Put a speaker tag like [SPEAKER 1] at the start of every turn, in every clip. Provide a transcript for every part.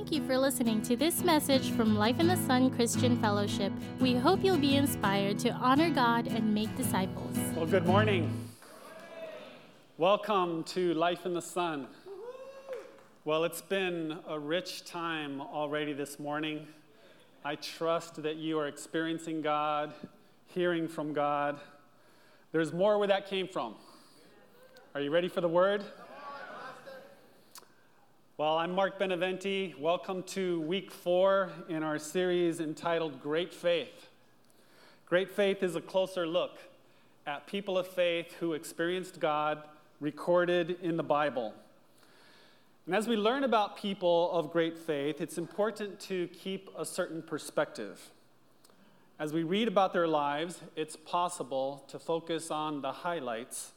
[SPEAKER 1] Thank you for listening to this message from Life in the Sun Christian Fellowship. We hope you'll be inspired to honor God and make disciples.
[SPEAKER 2] Well, good morning. Welcome to Life in the Sun. Well, it's been a rich time already this morning. I trust that you are experiencing God, hearing from God. There's more where that came from. Are you ready for the word? Well, I'm Mark Benavente. Welcome to week four in our series entitled Great Faith. Great Faith is a closer look at people of faith who experienced God recorded in the Bible. And as we learn about people of great faith, it's important to keep a certain perspective. As we read about their lives, it's possible to focus on the highlights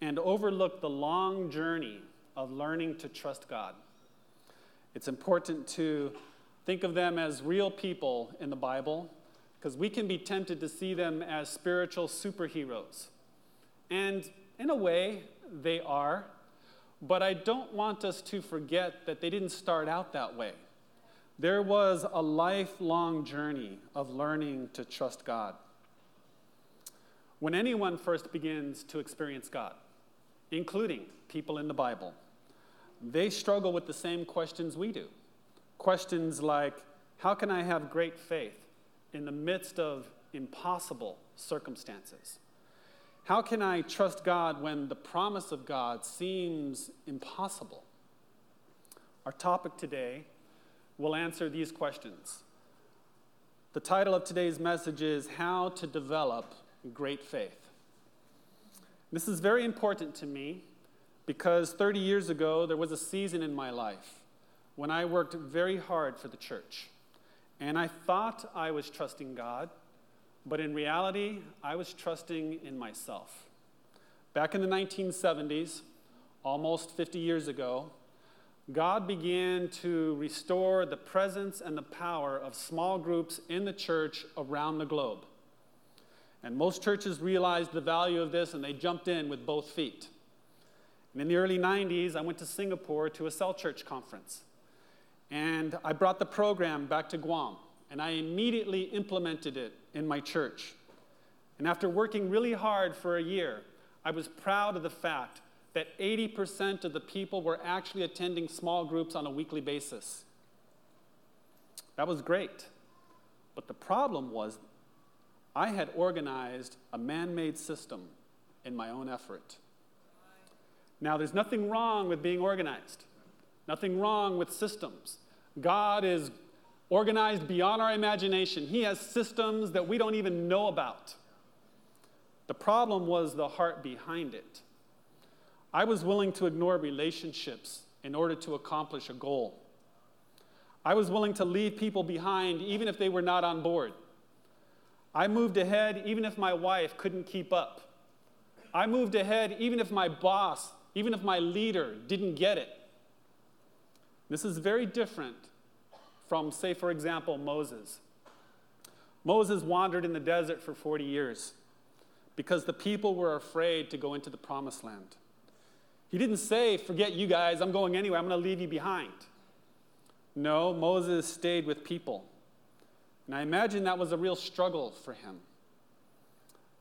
[SPEAKER 2] and overlook the long journey of learning to trust God. It's important to think of them as real people in the Bible because we can be tempted to see them as spiritual superheroes. And in a way, they are. But I don't want us to forget that they didn't start out that way. There was a lifelong journey of learning to trust God. When anyone first begins to experience God, including people in the Bible, they struggle with the same questions we do. Questions like, how can I have great faith in the midst of impossible circumstances? How can I trust God when the promise of God seems impossible? Our topic today will answer these questions. The title of today's message is How to Develop Great Faith. This is very important to me because 30 years ago, there was a season in my life when I worked very hard for the church. And I thought I was trusting God, but in reality, I was trusting in myself. Back in the 1970s, almost 50 years ago, God began to restore the presence and the power of small groups in the church around the globe. And most churches realized the value of this and they jumped in with both feet. And in the early 90s, I went to Singapore to a cell church conference. And I brought the program back to Guam, and I immediately implemented it in my church. And after working really hard for a year, I was proud of the fact that 80% of the people were actually attending small groups on a weekly basis. That was great. But the problem was, I had organized a man made system in my own effort. Now, there's nothing wrong with being organized, nothing wrong with systems. God is organized beyond our imagination. He has systems that we don't even know about. The problem was the heart behind it. I was willing to ignore relationships in order to accomplish a goal. I was willing to leave people behind even if they were not on board. I moved ahead even if my wife couldn't keep up. I moved ahead even if my boss even if my leader didn't get it. This is very different from, say, for example, Moses. Moses wandered in the desert for 40 years because the people were afraid to go into the promised land. He didn't say, Forget you guys, I'm going anyway, I'm going to leave you behind. No, Moses stayed with people. And I imagine that was a real struggle for him.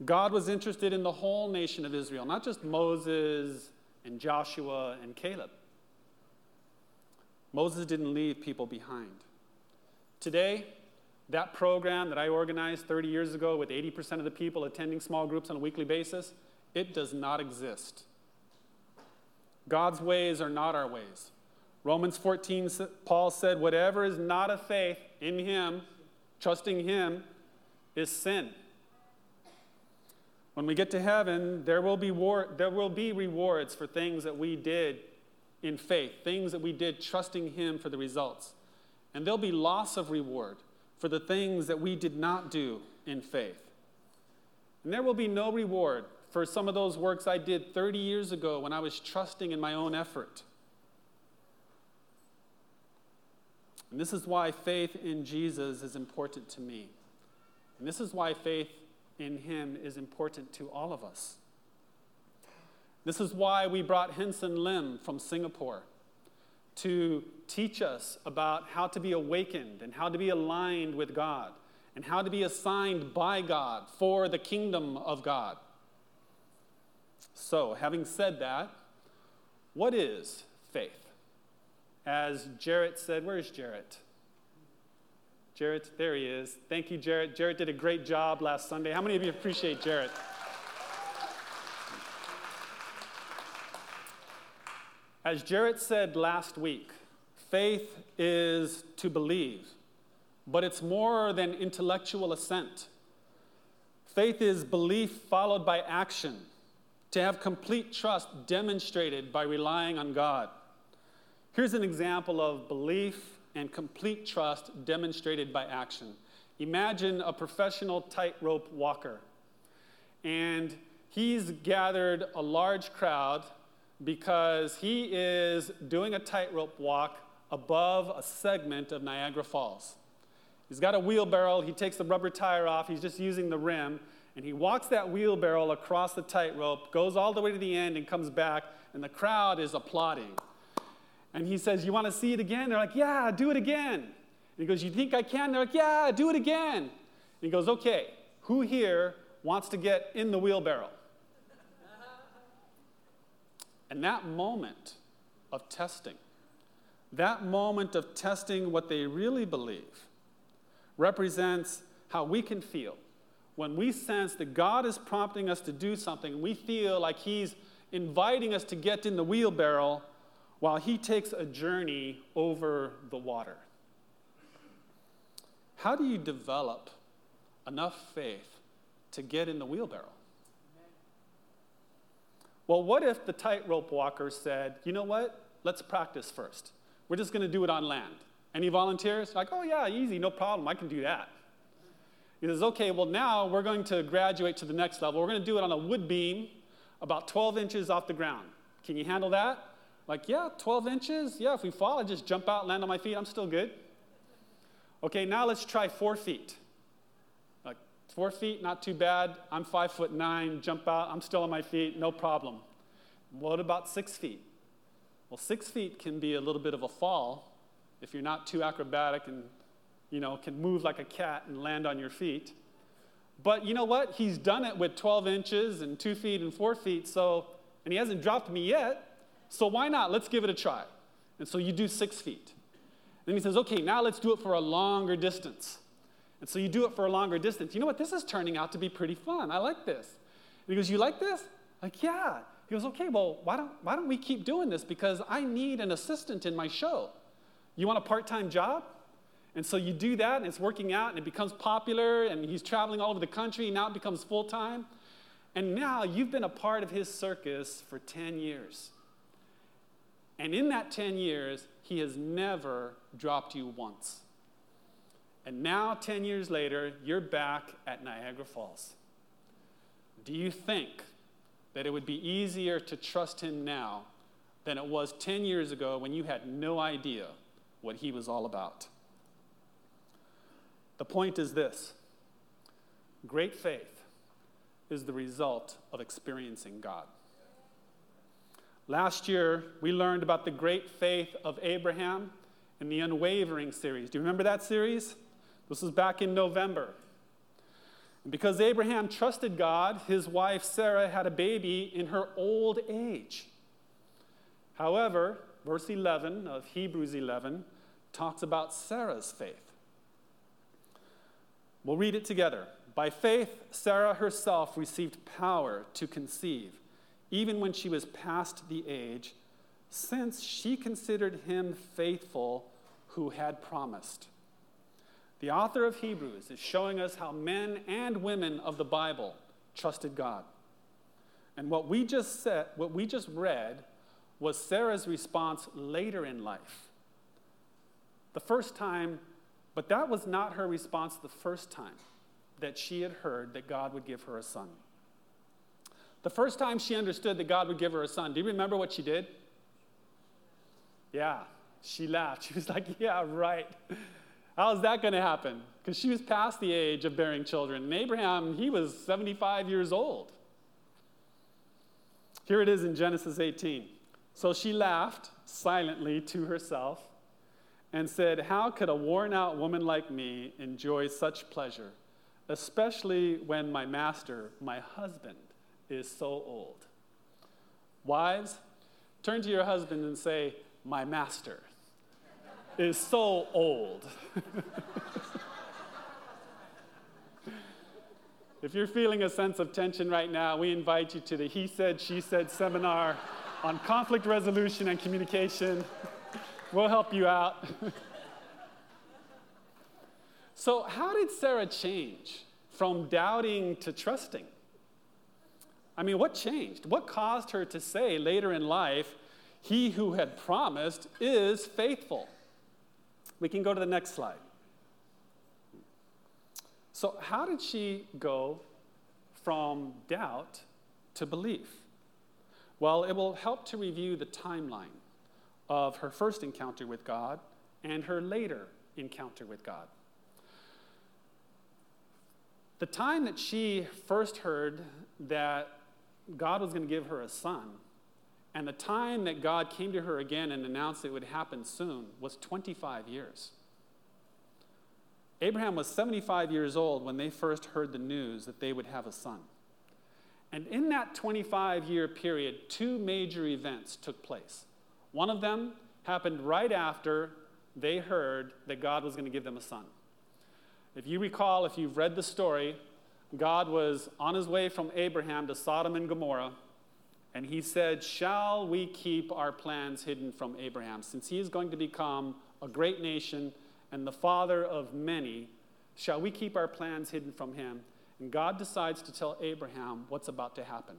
[SPEAKER 2] God was interested in the whole nation of Israel, not just Moses and Joshua and Caleb. Moses didn't leave people behind. Today, that program that I organized 30 years ago with 80% of the people attending small groups on a weekly basis, it does not exist. God's ways are not our ways. Romans 14, Paul said, Whatever is not of faith in him, trusting him, is sin. When we get to heaven, there will be, war- there will be rewards for things that we did in faith, things that we did trusting Him for the results. And there'll be loss of reward for the things that we did not do in faith. And there will be no reward for some of those works I did 30 years ago when I was trusting in my own effort. And this is why faith in Jesus is important to me. And this is why faith in him is important to all of us. This is why we brought Henson Lim from Singapore to teach us about how to be awakened and how to be aligned with God and how to be assigned by God for the kingdom of God. So, having said that, what is faith? As Jarrett said, where's Jarrett? Jarrett, there he is. Thank you, Jarrett. Jarrett did a great job last Sunday. How many of you appreciate Jarrett? As Jarrett said last week, faith is to believe, but it's more than intellectual assent. Faith is belief followed by action, to have complete trust demonstrated by relying on God. Here's an example of belief and complete trust demonstrated by action. Imagine a professional tightrope walker, and he's gathered a large crowd because he is doing a tightrope walk above a segment of Niagara Falls. He's got a wheelbarrow, he takes the rubber tire off, he's just using the rim, and he walks that wheelbarrow across the tightrope, goes all the way to the end, and comes back, and the crowd is applauding. And he says, You want to see it again? They're like, Yeah, do it again. And he goes, You think I can? They're like, Yeah, do it again. And he goes, Okay, who here wants to get in the wheelbarrow? And that moment of testing, that moment of testing what they really believe, represents how we can feel when we sense that God is prompting us to do something we feel like He's inviting us to get in the wheelbarrow while He takes a journey over the water. How do you develop enough faith to get in the wheelbarrow? Well, what if the tightrope walker said, you know what? Let's practice first. We're just going to do it on land. Any volunteers? Like, oh, yeah, easy, no problem. I can do that. He says, okay, well, now we're going to graduate to the next level. We're going to do it on a wood beam about 12 inches off the ground. Can you handle that? Like, yeah, 12 inches. Yeah, if we fall, I just jump out, land on my feet. I'm still good. Okay, now let's try four feet. Four feet, not too bad. I'm five foot nine, jump out, I'm still on my feet, no problem. What about six feet? Well, six feet can be a little bit of a fall if you're not too acrobatic and, you know, can move like a cat and land on your feet. But you know what? He's done it with 12 inches and two feet and four feet, so, and he hasn't dropped me yet, so why not? Let's give it a try. And so you do six feet. Then he says, okay, now let's do it for a longer distance. And so you do it for a longer distance. You know what? This is turning out to be pretty fun. I like this. And he goes, You like this? Like, yeah. He goes, Okay, well, why don't, why don't we keep doing this? Because I need an assistant in my show. You want a part time job? And so you do that, and it's working out, and it becomes popular, and he's traveling all over the country, and now it becomes full time. And now you've been a part of his circus for 10 years. And in that 10 years, he has never dropped you once. And now, 10 years later, you're back at Niagara Falls. Do you think that it would be easier to trust him now than it was 10 years ago when you had no idea what he was all about? The point is this great faith is the result of experiencing God. Last year, we learned about the great faith of Abraham in the Unwavering series. Do you remember that series? This was back in November. And because Abraham trusted God, his wife Sarah had a baby in her old age. However, verse 11 of Hebrews 11 talks about Sarah's faith. We'll read it together. By faith, Sarah herself received power to conceive, even when she was past the age, since she considered him faithful who had promised. The author of Hebrews is showing us how men and women of the Bible trusted God. And what we just said, what we just read was Sarah's response later in life. The first time, but that was not her response the first time that she had heard that God would give her a son. The first time she understood that God would give her a son, do you remember what she did? Yeah, she laughed. She was like, Yeah, right. How's that going to happen? Because she was past the age of bearing children. And Abraham, he was 75 years old. Here it is in Genesis 18. So she laughed silently to herself, and said, How could a worn out woman like me enjoy such pleasure, especially when my master, my husband, is so old? Wives, turn to your husband and say, My master is so old. if you're feeling a sense of tension right now, we invite you to the He Said, She Said seminar on conflict resolution and communication. We'll help you out. so, how did Sarah change from doubting to trusting? I mean, what changed? What caused her to say later in life, He who had promised is faithful? We can go to the next slide. So, how did she go from doubt to belief? Well, it will help to review the timeline of her first encounter with God and her later encounter with God. The time that she first heard that God was going to give her a son, and the time that God came to her again and announced it would happen soon was 25 years. Abraham was 75 years old when they first heard the news that they would have a son. And in that 25 year period, two major events took place. One of them happened right after they heard that God was going to give them a son. If you recall, if you've read the story, God was on his way from Abraham to Sodom and Gomorrah, and he said, Shall we keep our plans hidden from Abraham? Since he is going to become a great nation and the father of many, shall we keep our plans hidden from him? And God decides to tell Abraham what's about to happen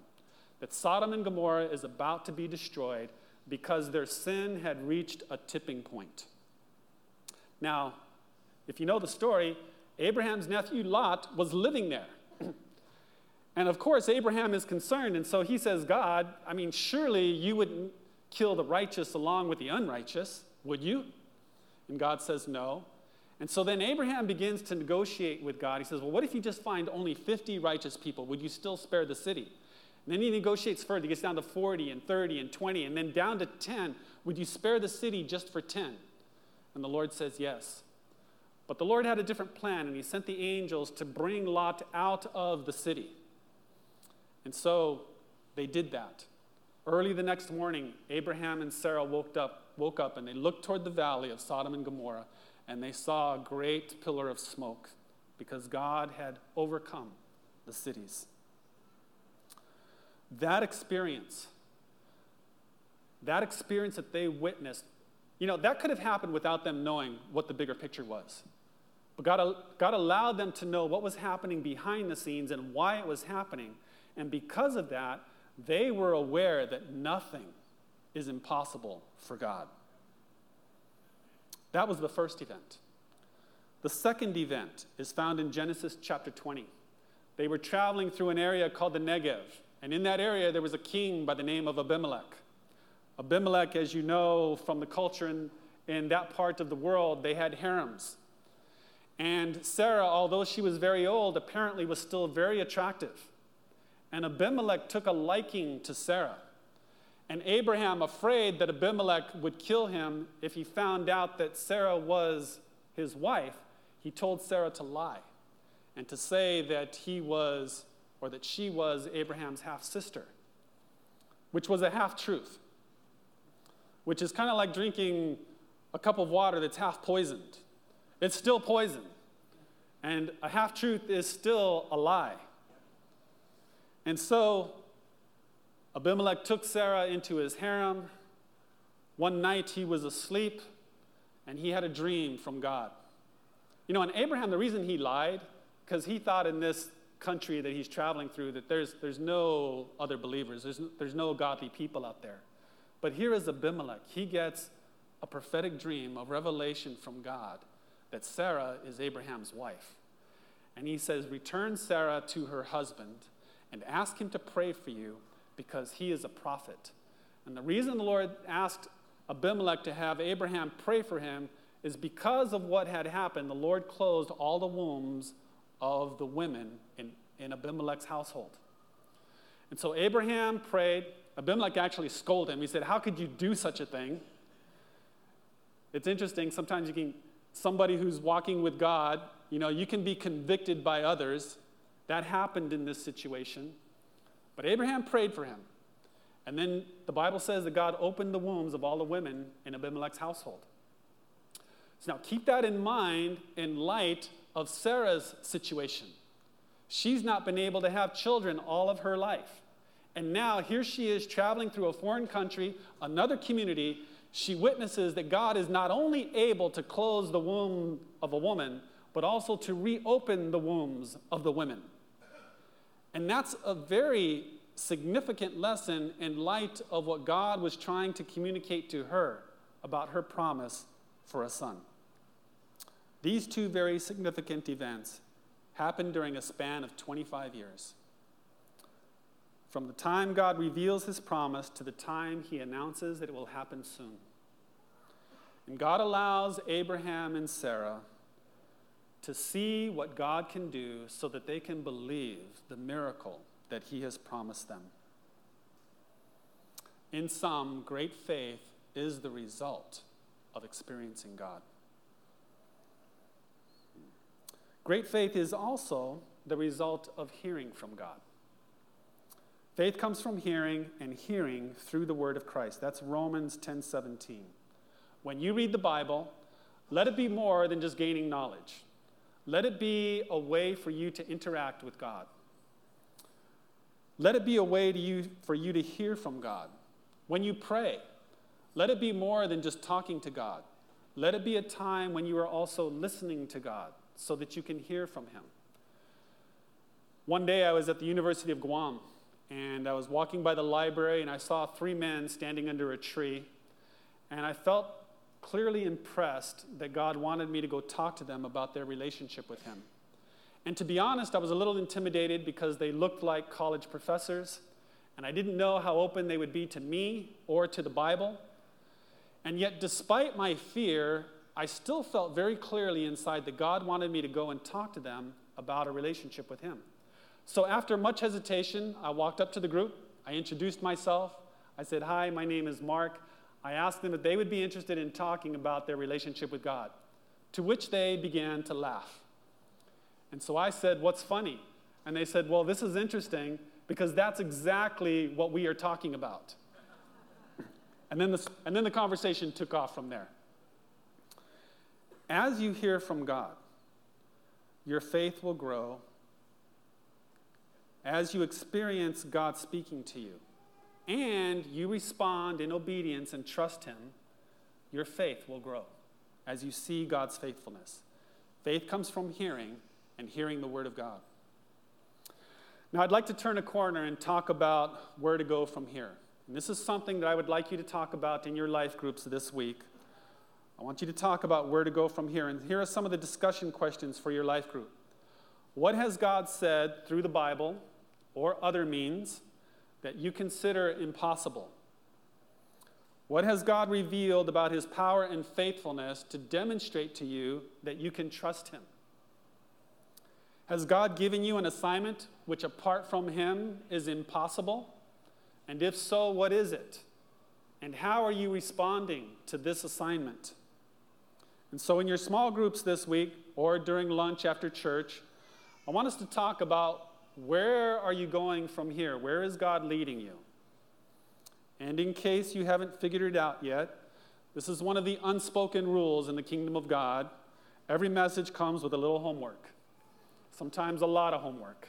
[SPEAKER 2] that Sodom and Gomorrah is about to be destroyed because their sin had reached a tipping point. Now, if you know the story, Abraham's nephew Lot was living there. And of course, Abraham is concerned, and so he says, God, I mean, surely you wouldn't kill the righteous along with the unrighteous, would you? And God says, No. And so then Abraham begins to negotiate with God. He says, Well, what if you just find only 50 righteous people? Would you still spare the city? And then he negotiates further. He gets down to 40 and 30 and 20 and then down to 10. Would you spare the city just for 10? And the Lord says, Yes. But the Lord had a different plan, and he sent the angels to bring Lot out of the city. And so they did that. Early the next morning, Abraham and Sarah woke up, woke up and they looked toward the valley of Sodom and Gomorrah and they saw a great pillar of smoke because God had overcome the cities. That experience, that experience that they witnessed, you know, that could have happened without them knowing what the bigger picture was. But God, God allowed them to know what was happening behind the scenes and why it was happening. And because of that, they were aware that nothing is impossible for God. That was the first event. The second event is found in Genesis chapter 20. They were traveling through an area called the Negev, and in that area there was a king by the name of Abimelech. Abimelech, as you know from the culture in, in that part of the world, they had harems. And Sarah, although she was very old, apparently was still very attractive. And Abimelech took a liking to Sarah. And Abraham, afraid that Abimelech would kill him if he found out that Sarah was his wife, he told Sarah to lie and to say that he was, or that she was, Abraham's half sister, which was a half truth, which is kind of like drinking a cup of water that's half poisoned. It's still poison, and a half truth is still a lie. And so Abimelech took Sarah into his harem. One night he was asleep and he had a dream from God. You know, and Abraham, the reason he lied, because he thought in this country that he's traveling through that there's, there's no other believers, there's, there's no godly people out there. But here is Abimelech. He gets a prophetic dream, a revelation from God that Sarah is Abraham's wife. And he says, Return Sarah to her husband and ask him to pray for you because he is a prophet. And the reason the Lord asked Abimelech to have Abraham pray for him is because of what had happened. The Lord closed all the wombs of the women in, in Abimelech's household. And so Abraham prayed. Abimelech actually scolded him. He said, How could you do such a thing? It's interesting, sometimes you can, somebody who's walking with God, you know, you can be convicted by others. That happened in this situation. But Abraham prayed for him. And then the Bible says that God opened the wombs of all the women in Abimelech's household. So now keep that in mind in light of Sarah's situation. She's not been able to have children all of her life. And now here she is traveling through a foreign country, another community. She witnesses that God is not only able to close the womb of a woman, but also to reopen the wombs of the women. And that's a very significant lesson in light of what God was trying to communicate to her about her promise for a son. These two very significant events happened during a span of 25 years. From the time God reveals his promise to the time he announces that it will happen soon. And God allows Abraham and Sarah to see what God can do so that they can believe the miracle that he has promised them. In sum, great faith is the result of experiencing God. Great faith is also the result of hearing from God. Faith comes from hearing and hearing through the word of Christ. That's Romans 10:17. When you read the Bible, let it be more than just gaining knowledge. Let it be a way for you to interact with God. Let it be a way to you, for you to hear from God. When you pray, let it be more than just talking to God. Let it be a time when you are also listening to God so that you can hear from him. One day I was at the University of Guam and I was walking by the library and I saw three men standing under a tree. And I felt clearly impressed that God wanted me to go talk to them about their relationship with Him. And to be honest, I was a little intimidated because they looked like college professors, and I didn't know how open they would be to me or to the Bible. And yet, despite my fear, I still felt very clearly inside that God wanted me to go and talk to them about a relationship with Him. So, after much hesitation, I walked up to the group. I introduced myself. I said, Hi, my name is Mark. I asked them if they would be interested in talking about their relationship with God, to which they began to laugh. And so I said, What's funny? And they said, Well, this is interesting because that's exactly what we are talking about. And then, the, and then the conversation took off from there. As you hear from God, your faith will grow. As you experience God speaking to you, and you respond in obedience and trust Him, your faith will grow as you see God's faithfulness. Faith comes from hearing, and hearing the Word of God. Now, I'd like to turn a corner and talk about where to go from here. And this is something that I would like you to talk about in your life groups this week. I want you to talk about where to go from here. And here are some of the discussion questions for your life group. What has God said through the Bible or other means that you consider impossible? What has God revealed about his power and faithfulness to demonstrate to you that you can trust him? Has God given you an assignment which, apart from him, is impossible? And if so, what is it? And how are you responding to this assignment? And so, in your small groups this week or during lunch after church, I want us to talk about where are you going from here? Where is God leading you? And in case you haven't figured it out yet, this is one of the unspoken rules in the kingdom of God. Every message comes with a little homework, sometimes a lot of homework.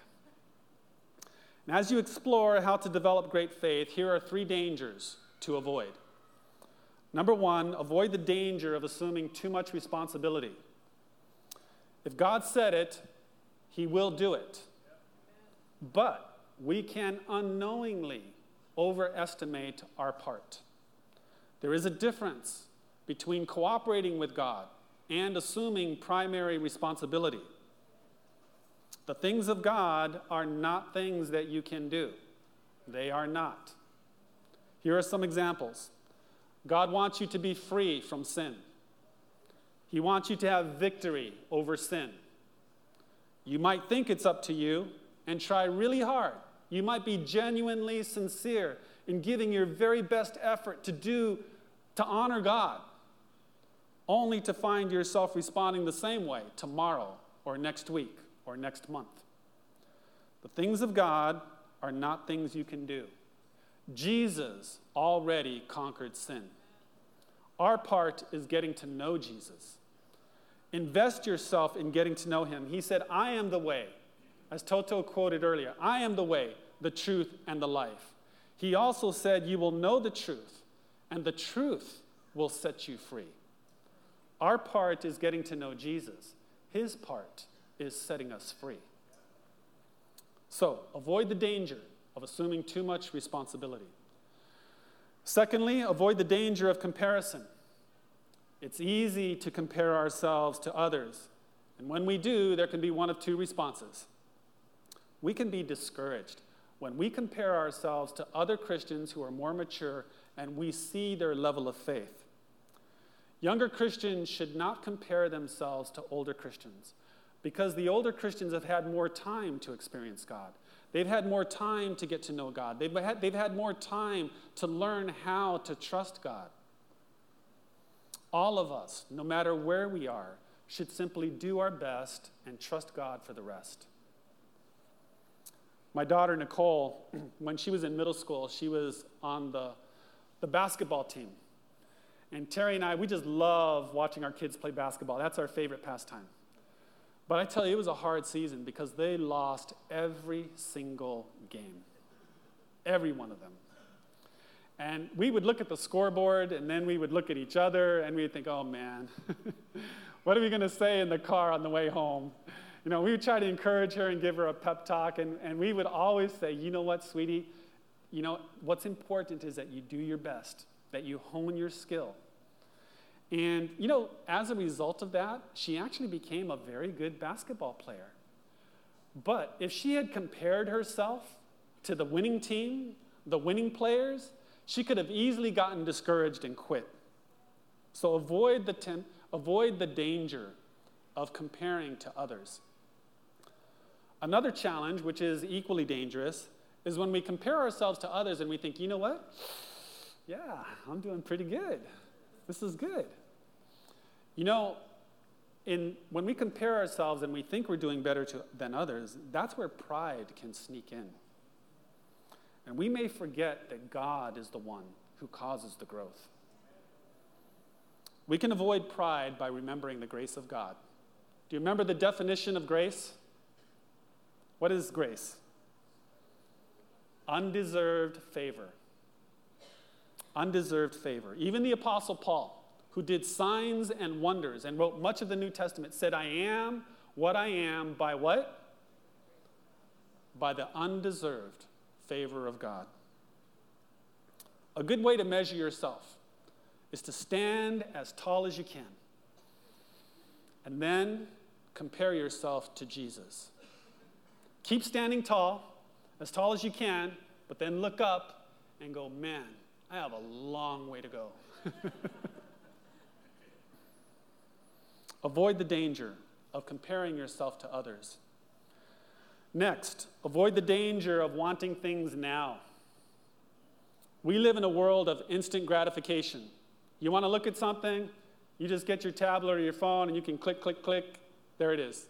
[SPEAKER 2] And as you explore how to develop great faith, here are three dangers to avoid. Number one, avoid the danger of assuming too much responsibility. If God said it, He will do it. But we can unknowingly overestimate our part. There is a difference between cooperating with God and assuming primary responsibility. The things of God are not things that you can do, they are not. Here are some examples. God wants you to be free from sin. He wants you to have victory over sin. You might think it's up to you and try really hard. You might be genuinely sincere in giving your very best effort to do to honor God. only to find yourself responding the same way tomorrow or next week or next month. The things of God are not things you can do. Jesus already conquered sin. Our part is getting to know Jesus. Invest yourself in getting to know him. He said, I am the way. As Toto quoted earlier, I am the way, the truth, and the life. He also said, You will know the truth, and the truth will set you free. Our part is getting to know Jesus, His part is setting us free. So, avoid the danger of assuming too much responsibility. Secondly, avoid the danger of comparison. It's easy to compare ourselves to others, and when we do, there can be one of two responses. We can be discouraged when we compare ourselves to other Christians who are more mature and we see their level of faith. Younger Christians should not compare themselves to older Christians because the older Christians have had more time to experience God. They've had more time to get to know God. They've had, they've had more time to learn how to trust God. All of us, no matter where we are, should simply do our best and trust God for the rest. My daughter, Nicole, when she was in middle school, she was on the, the basketball team. And Terry and I, we just love watching our kids play basketball. That's our favorite pastime. But I tell you, it was a hard season because they lost every single game, every one of them. And we would look at the scoreboard and then we would look at each other and we'd think, oh man, what are we going to say in the car on the way home? You know, we would try to encourage her and give her a pep talk, and, and we would always say, you know what, sweetie? You know, what's important is that you do your best, that you hone your skill. And, you know, as a result of that, she actually became a very good basketball player. But if she had compared herself to the winning team, the winning players, she could have easily gotten discouraged and quit. So avoid the, temp- avoid the danger of comparing to others. Another challenge, which is equally dangerous, is when we compare ourselves to others and we think, you know what? Yeah, I'm doing pretty good. This is good. You know, in, when we compare ourselves and we think we're doing better to, than others, that's where pride can sneak in. And we may forget that God is the one who causes the growth. We can avoid pride by remembering the grace of God. Do you remember the definition of grace? What is grace? Undeserved favor. Undeserved favor. Even the Apostle Paul, who did signs and wonders and wrote much of the New Testament, said, I am what I am by what? By the undeserved favor of God. A good way to measure yourself is to stand as tall as you can and then compare yourself to Jesus. Keep standing tall, as tall as you can, but then look up and go, man, I have a long way to go. avoid the danger of comparing yourself to others. Next, avoid the danger of wanting things now. We live in a world of instant gratification. You want to look at something, you just get your tablet or your phone and you can click, click, click. There it is.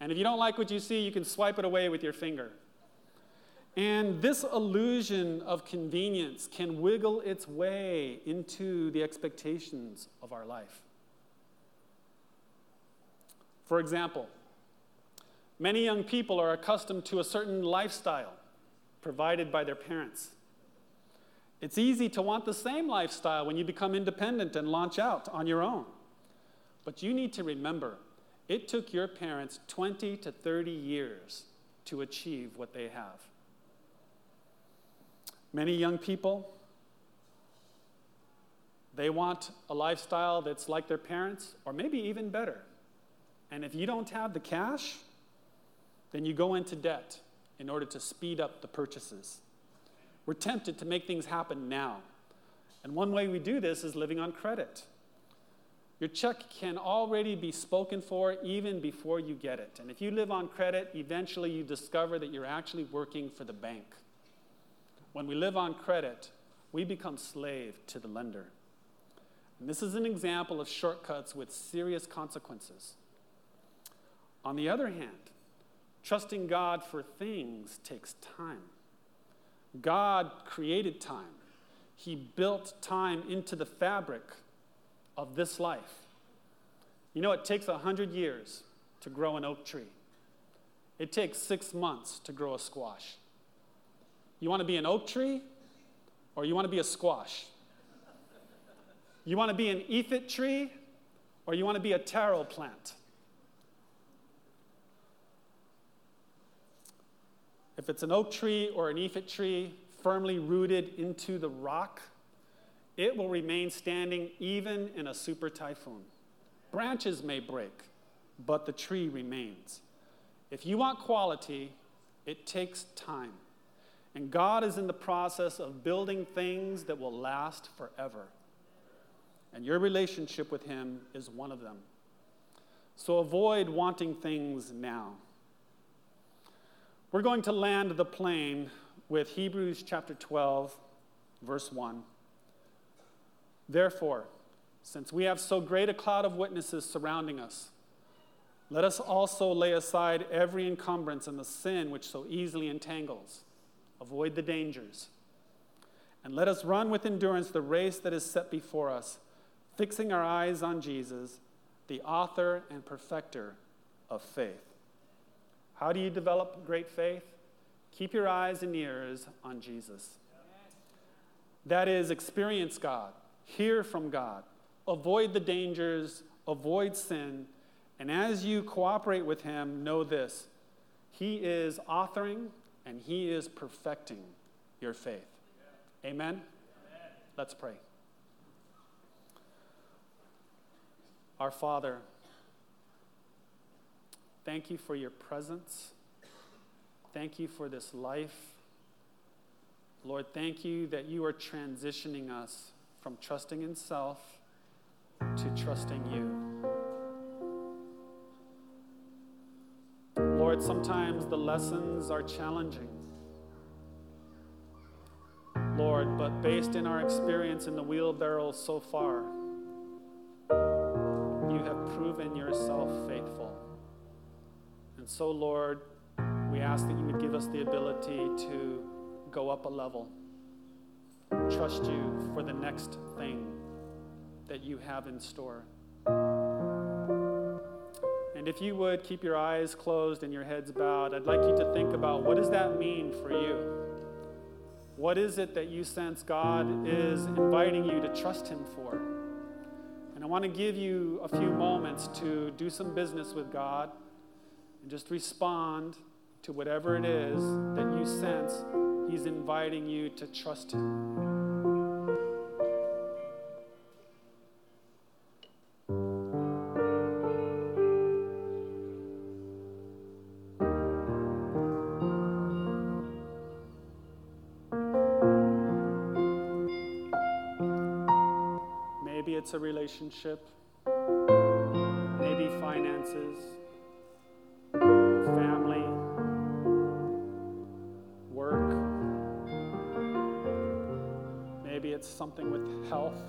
[SPEAKER 2] And if you don't like what you see, you can swipe it away with your finger. And this illusion of convenience can wiggle its way into the expectations of our life. For example, many young people are accustomed to a certain lifestyle provided by their parents. It's easy to want the same lifestyle when you become independent and launch out on your own. But you need to remember it took your parents 20 to 30 years to achieve what they have. Many young people, they want a lifestyle that's like their parents, or maybe even better. And if you don't have the cash, then you go into debt in order to speed up the purchases. We're tempted to make things happen now. And one way we do this is living on credit. Your check can already be spoken for even before you get it. And if you live on credit, eventually you discover that you're actually working for the bank. When we live on credit, we become slave to the lender. And this is an example of shortcuts with serious consequences. On the other hand, trusting God for things takes time. God created time, He built time into the fabric of this life. You know, it takes 100 years to grow an oak tree, it takes six months to grow a squash. You want to be an oak tree or you want to be a squash? You want to be an ifit tree or you want to be a taro plant? If it's an oak tree or an ifit tree firmly rooted into the rock, it will remain standing even in a super typhoon. Branches may break, but the tree remains. If you want quality, it takes time. And God is in the process of building things that will last forever. And your relationship with Him is one of them. So avoid wanting things now. We're going to land the plane with Hebrews chapter 12, verse 1. Therefore, since we have so great a cloud of witnesses surrounding us, let us also lay aside every encumbrance and the sin which so easily entangles. Avoid the dangers. And let us run with endurance the race that is set before us, fixing our eyes on Jesus, the author and perfecter of faith. How do you develop great faith? Keep your eyes and ears on Jesus. That is, experience God, hear from God, avoid the dangers, avoid sin, and as you cooperate with Him, know this He is authoring and He is perfecting your faith. Amen? Amen? Let's pray. Our Father, Thank you for your presence. Thank you for this life. Lord, thank you that you are transitioning us from trusting in self to trusting you. Lord, sometimes the lessons are challenging. Lord, but based in our experience in the wheelbarrow so far, you have proven yourself faithful. And so, Lord, we ask that you would give us the ability to go up a level, trust you for the next thing that you have in store. And if you would keep your eyes closed and your heads bowed, I'd like you to think about what does that mean for you? What is it that you sense God is inviting you to trust Him for? And I want to give you a few moments to do some business with God and just respond to whatever it is that you sense He's inviting you to trust Him. Relationship, maybe finances family, work. Maybe it's something with health.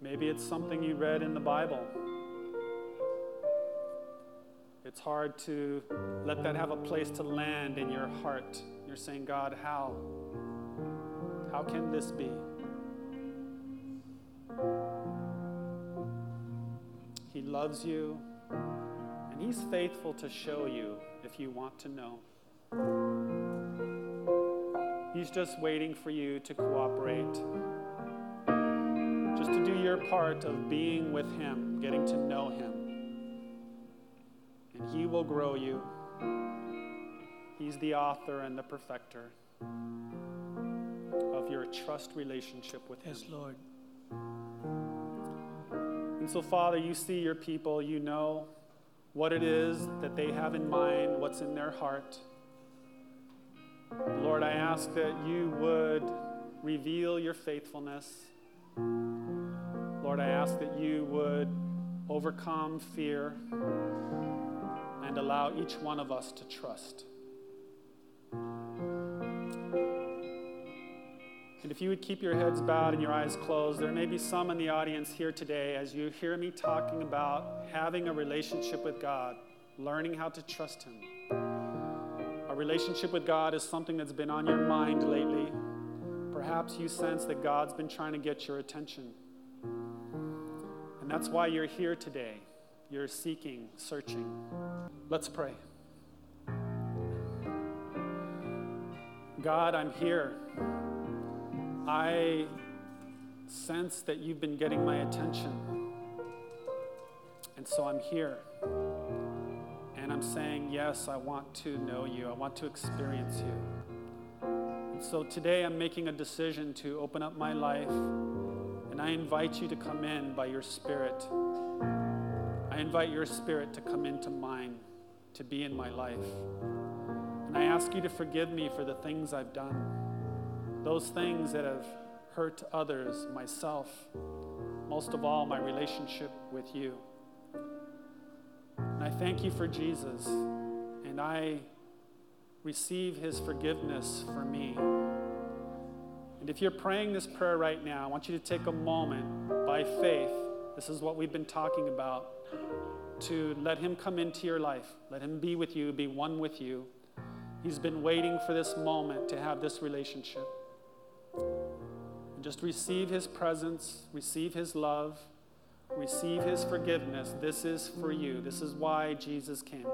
[SPEAKER 2] Maybe it's something you read in the Bible. It's hard to let that have a place to land in your heart. You're saying, God, how? How can this be? He loves you, and He's faithful to show you if you want to know. He's just waiting for you to cooperate, just to do your part of being with Him, getting to know Him. And He will grow you. He's the author and the perfecter of your trust relationship with Him.
[SPEAKER 3] Yes, Lord.
[SPEAKER 2] And so, Father, you see your people, you know what it is that they have in mind, what's in their heart. Lord, I ask that you would reveal your faithfulness. Lord, I ask that you would overcome fear and allow each one of us to trust. And if you would keep your heads bowed and your eyes closed, there may be some in the audience here today as you hear me talking about having a relationship with God, learning how to trust Him. A relationship with God is something that's been on your mind lately. Perhaps you sense that God's been trying to get your attention. And that's why you're here today. You're seeking, searching. Let's pray. God, I'm here. I sense that you've been getting my attention. And so I'm here. And I'm saying, Yes, I want to know you. I want to experience you. And so today I'm making a decision to open up my life. And I invite you to come in by your Spirit. I invite your Spirit to come into mine, to be in my life. And I ask you to forgive me for the things I've done, those things that have hurt others, myself, most of all, my relationship with you. And I thank you for Jesus, and I receive his forgiveness for me. And if you're praying this prayer right now, I want you to take a moment by faith. This is what we've been talking about to let him come into your life, let him be with you, be one with you. He's been waiting for this moment to have this relationship. Just receive His presence, receive His love, receive His forgiveness. This is for you. This is why Jesus came.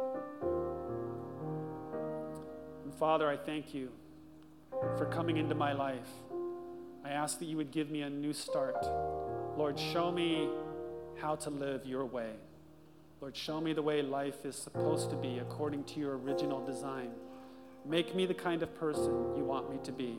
[SPEAKER 2] And Father, I thank you for coming into my life. I ask that you would give me a new start. Lord, show me how to live your way. Lord, show me the way life is supposed to be according to your original design. Make me the kind of person you want me to be.